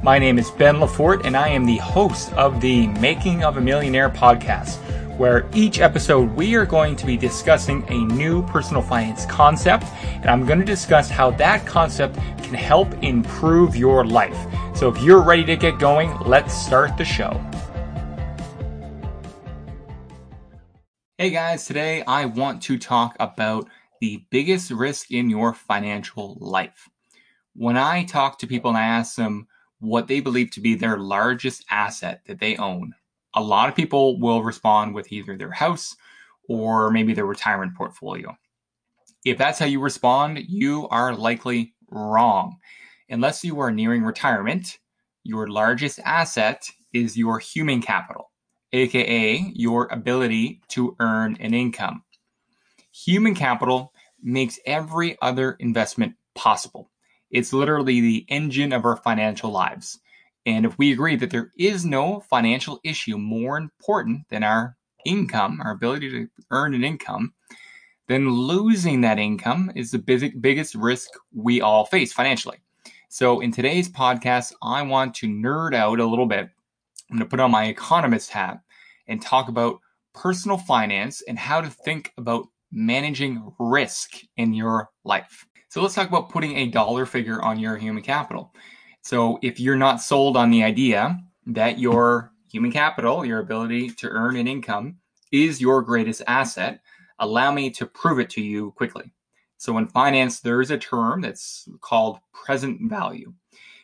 My name is Ben Lefort, and I am the host of the Making of a Millionaire podcast, where each episode we are going to be discussing a new personal finance concept, and I'm going to discuss how that concept can help improve your life. So if you're ready to get going, let's start the show. Hey guys, today I want to talk about the biggest risk in your financial life. When I talk to people and I ask them what they believe to be their largest asset that they own, a lot of people will respond with either their house or maybe their retirement portfolio. If that's how you respond, you are likely wrong. Unless you are nearing retirement, your largest asset is your human capital aka your ability to earn an income. Human capital makes every other investment possible. It's literally the engine of our financial lives. And if we agree that there is no financial issue more important than our income, our ability to earn an income, then losing that income is the big, biggest risk we all face financially. So, in today's podcast, I want to nerd out a little bit I'm going to put on my economist hat and talk about personal finance and how to think about managing risk in your life. So let's talk about putting a dollar figure on your human capital. So if you're not sold on the idea that your human capital, your ability to earn an income, is your greatest asset, allow me to prove it to you quickly. So in finance, there is a term that's called present value.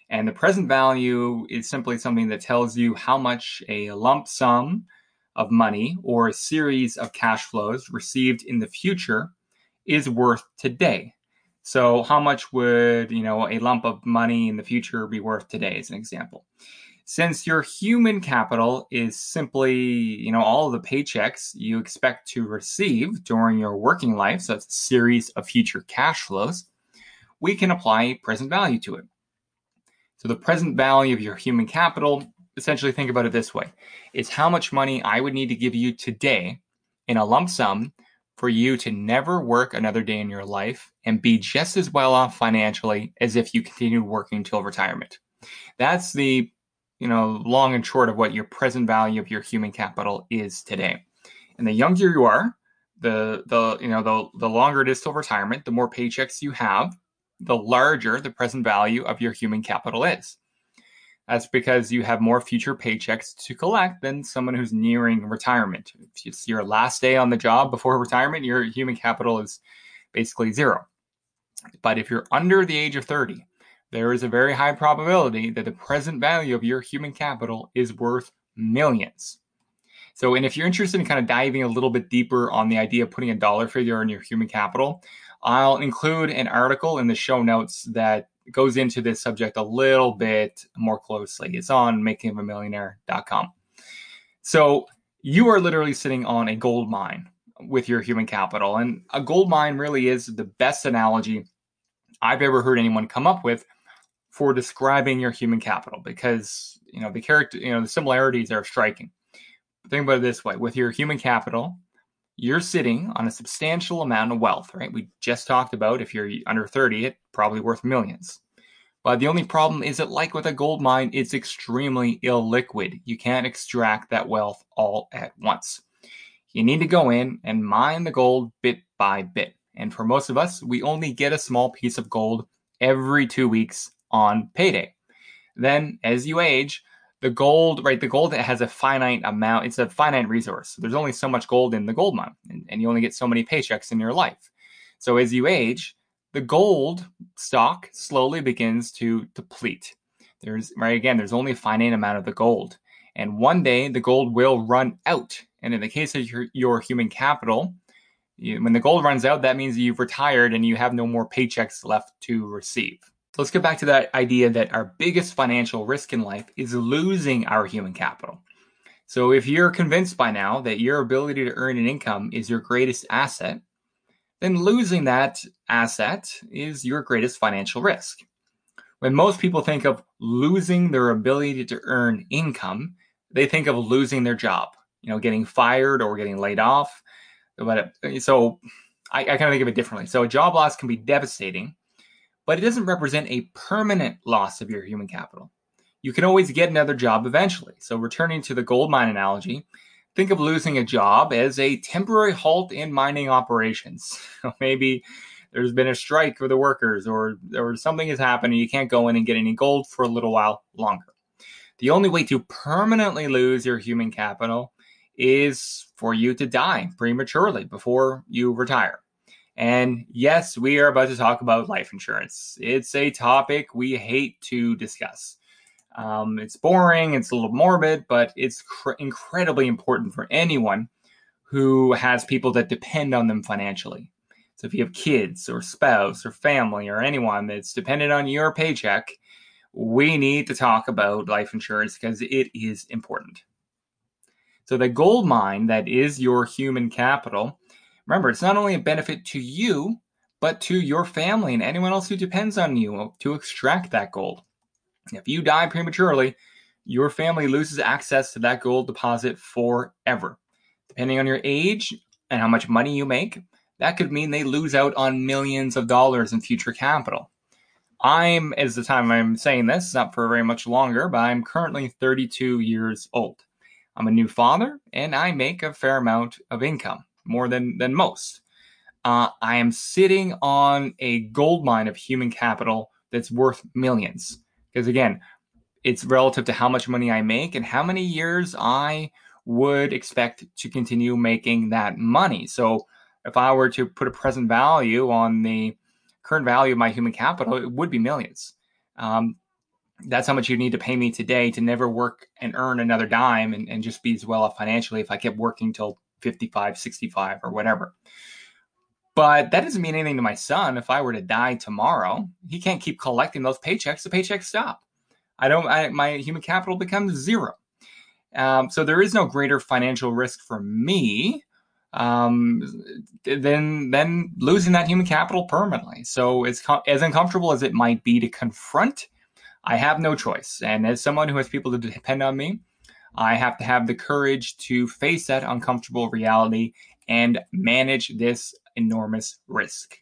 And the present value is simply something that tells you how much a lump sum of money or a series of cash flows received in the future is worth today. So how much would, you know, a lump of money in the future be worth today as an example? Since your human capital is simply, you know, all the paychecks you expect to receive during your working life, so it's a series of future cash flows, we can apply present value to it. So the present value of your human capital, essentially think about it this way. is how much money I would need to give you today in a lump sum for you to never work another day in your life and be just as well off financially as if you continued working until retirement. That's the you know long and short of what your present value of your human capital is today. And the younger you are, the the you know the the longer it is till retirement, the more paychecks you have, the larger the present value of your human capital is. That's because you have more future paychecks to collect than someone who's nearing retirement. If it's your last day on the job before retirement, your human capital is basically zero. But if you're under the age of 30, there is a very high probability that the present value of your human capital is worth millions. So, and if you're interested in kind of diving a little bit deeper on the idea of putting a dollar figure on your human capital, I'll include an article in the show notes that goes into this subject a little bit more closely. It's on makingofamillionaire.com. So you are literally sitting on a gold mine with your human capital. And a gold mine really is the best analogy I've ever heard anyone come up with for describing your human capital because you know the character you know the similarities are striking. Think about it this way with your human capital, you're sitting on a substantial amount of wealth, right? We just talked about if you're under 30, it probably worth millions. But the only problem is that, like with a gold mine, it's extremely illiquid. You can't extract that wealth all at once. You need to go in and mine the gold bit by bit. And for most of us, we only get a small piece of gold every two weeks on payday. Then, as you age, the gold, right? The gold has a finite amount. It's a finite resource. There's only so much gold in the gold mine, and, and you only get so many paychecks in your life. So as you age, the gold stock slowly begins to deplete. There's right again. There's only a finite amount of the gold, and one day the gold will run out. And in the case of your, your human capital, you, when the gold runs out, that means you've retired and you have no more paychecks left to receive. So let's get back to that idea that our biggest financial risk in life is losing our human capital. So if you're convinced by now that your ability to earn an income is your greatest asset, then losing that asset is your greatest financial risk. When most people think of losing their ability to earn income, they think of losing their job, you know, getting fired or getting laid off. But uh, so I, I kind of think of it differently. So a job loss can be devastating but it doesn't represent a permanent loss of your human capital. you can always get another job eventually. So, returning to the gold mine analogy, think of losing a job as a temporary halt in mining operations. Maybe there's been a strike for the workers or, or something has happened and you can't go in and get any gold for a little while longer. The only way to permanently lose your human capital is for you to die prematurely before you retire. And yes, we are about to talk about life insurance. It's a topic we hate to discuss. Um, it's boring, it's a little morbid, but it's cr- incredibly important for anyone who has people that depend on them financially. So if you have kids or spouse or family or anyone that's dependent on your paycheck, we need to talk about life insurance because it is important. So the gold mine that is your human capital, remember, it's not only a benefit to you, but to your family and anyone else who depends on you to extract that gold. If you die prematurely, your family loses access to that gold deposit forever. Depending on your age and how much money you make, that could mean they lose out on millions of dollars in future capital. I'm, as the time I'm saying this, not for very much longer, but I'm currently 32 years old. I'm a new father and I make a fair amount of income, more than, than most. Uh, I am sitting on a gold mine of human capital that's worth millions. Because again, it's relative to how much money I make and how many years I would expect to continue making that money. So if I were to put a present value on the current value of my human capital, it would be millions. Um, that's how much you need to pay me today to never work and earn another dime and, and just be as well off financially if I kept working till 55, 65 or whatever. But that doesn't mean anything to my son. If I were to die tomorrow, he can't keep collecting those paychecks. The paychecks stop. I don't. I, my human capital becomes zero. Um, so there is no greater financial risk for me um, than than losing that human capital permanently. So as as uncomfortable as it might be to confront, I have no choice. And as someone who has people to depend on me, I have to have the courage to face that uncomfortable reality and manage this enormous risk.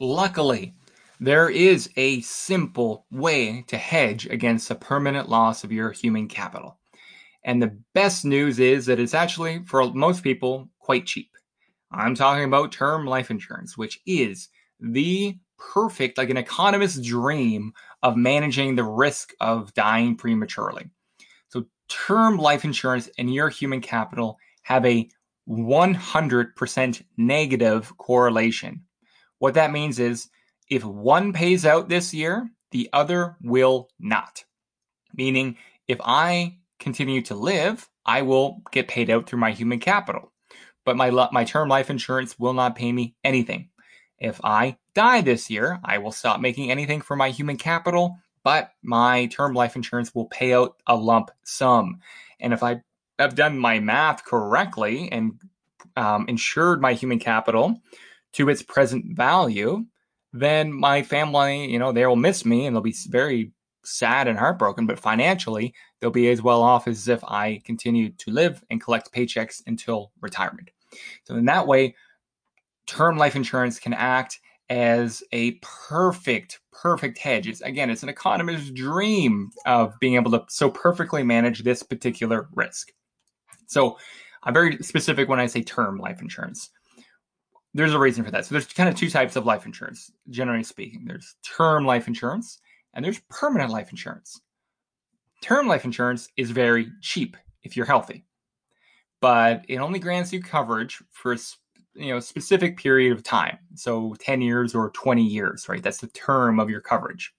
Luckily, there is a simple way to hedge against the permanent loss of your human capital. And the best news is that it's actually, for most people, quite cheap. I'm talking about term life insurance, which is the perfect, like an economist's dream of managing the risk of dying prematurely. Term life insurance and your human capital have a 100% negative correlation. What that means is if one pays out this year, the other will not. Meaning, if I continue to live, I will get paid out through my human capital. But my, my term life insurance will not pay me anything. If I die this year, I will stop making anything for my human capital, but my term life insurance will pay out a lump sum. And if I have done my math correctly and um, insured my human capital to its present value, then my family, you know, they will miss me and they'll be very sad and heartbroken, but financially, they'll be as well off as if I continue to live and collect paychecks until retirement. So, in that way, term life insurance can act as a perfect, perfect hedge. It's again, it's an economist's dream of being able to so perfectly manage this particular risk. So I'm very specific when I say term life insurance. There's a reason for that. So there's kind of two types of life insurance, generally speaking. There's term life insurance and there's permanent life insurance. Term life insurance is very cheap if you're healthy, but it only grants you coverage for a you know specific period of time. So 10 years or 20 years, right? That's the term of your coverage.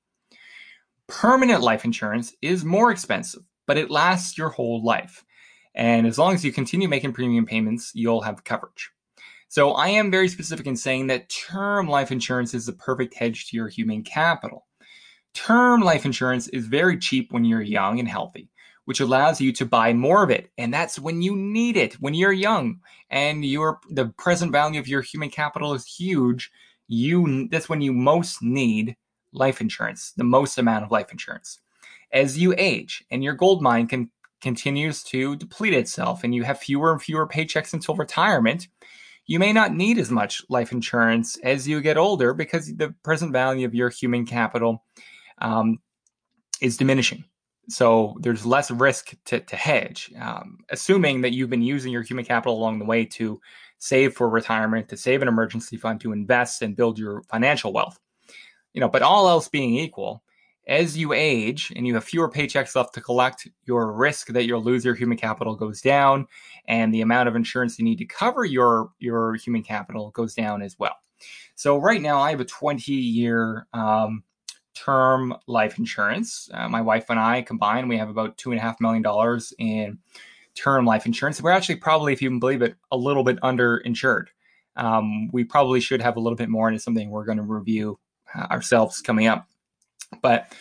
Permanent life insurance is more expensive, but it lasts your whole life. And as long as you continue making premium payments, you'll have coverage. So I am very specific in saying that term life insurance is the perfect hedge to your human capital. Term life insurance is very cheap when you're young and healthy, which allows you to buy more of it. And that's when you need it, when you're young and your the present value of your human capital is huge. You that's when you most need life insurance, the most amount of life insurance. As you age and your gold mine can continues to deplete itself and you have fewer and fewer paychecks until retirement, you may not need as much life insurance as you get older because the present value of your human capital um, is diminishing. So there's less risk to, to hedge, um, assuming that you've been using your human capital along the way to save for retirement, to save an emergency fund, to invest and build your financial wealth. You know, but all else being equal, as you age and you have fewer paychecks left to collect, your risk that you'll lose your human capital goes down, and the amount of insurance you need to cover your your human capital goes down as well. So right now, I have a 20 year um, term life insurance. Uh, my wife and I combined, we have about two and a half million dollars in term life insurance. We're actually probably, if you can believe it, a little bit underinsured. Um, we probably should have a little bit more, and it's something we're going to review uh, ourselves coming up. But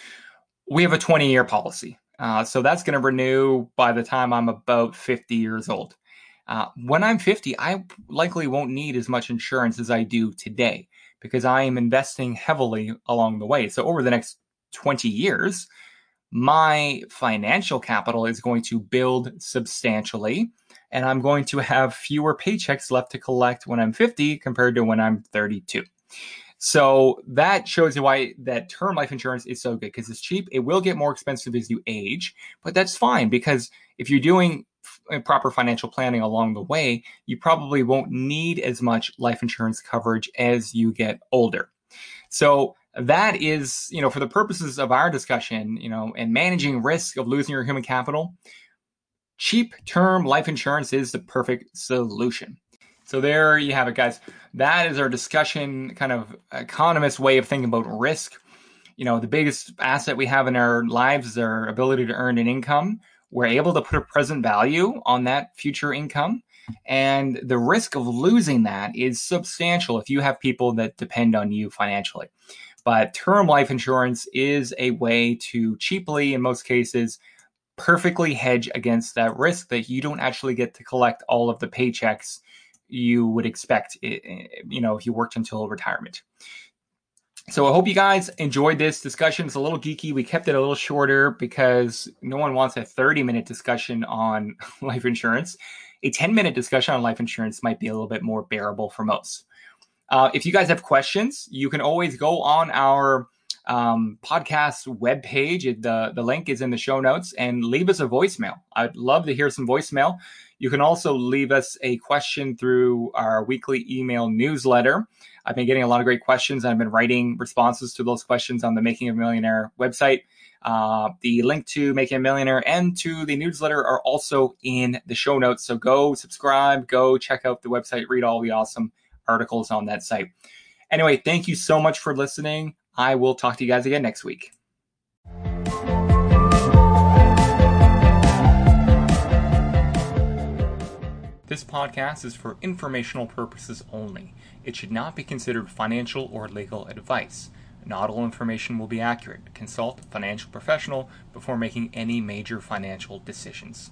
we have a 20 year policy. Uh, so that's going to renew by the time I'm about 50 years old. Uh, when I'm 50, I likely won't need as much insurance as I do today because I am investing heavily along the way. So over the next 20 years, my financial capital is going to build substantially and I'm going to have fewer paychecks left to collect when I'm 50 compared to when I'm 32. So that shows you why that term life insurance is so good because it's cheap. It will get more expensive as you age, but that's fine because if you're doing proper financial planning along the way, you probably won't need as much life insurance coverage as you get older. So that is, you know, for the purposes of our discussion, you know, and managing risk of losing your human capital, cheap term life insurance is the perfect solution. So there you have it, guys. That is our discussion, kind of economist way of thinking about risk. You know, the biggest asset we have in our lives is our ability to earn an income. We're able to put a present value on that future income. And the risk of losing that is substantial if you have people that depend on you financially. But term life insurance is a way to cheaply, in most cases, perfectly hedge against that risk that you don't actually get to collect all of the paychecks you would expect, eh, eh, you know, if you worked until retirement. So I hope you guys enjoyed this discussion. It's a little geeky. We kept it a little shorter because no one wants a 30 minute discussion on life insurance. A 10 minute discussion on life insurance might be a little bit more bearable for most. Uh, if you guys have questions, you can always go on our um, podcast webpage. The, the link is in the show notes and leave us a voicemail. I'd love to hear some voicemail. You can also leave us a question through our weekly email newsletter. I've been getting a lot of great questions. I've been writing responses to those questions on the Making a Millionaire website. Uh, the link to Making a Millionaire and to the newsletter are also in the show notes. So go subscribe, go check out the website, read all the awesome articles on that site. Anyway, thank you so much for listening. I will talk to you guys again next week. This podcast is for informational purposes only. It should not be considered financial or legal advice. Not all information will be accurate. Consult a financial professional before making any major financial decisions.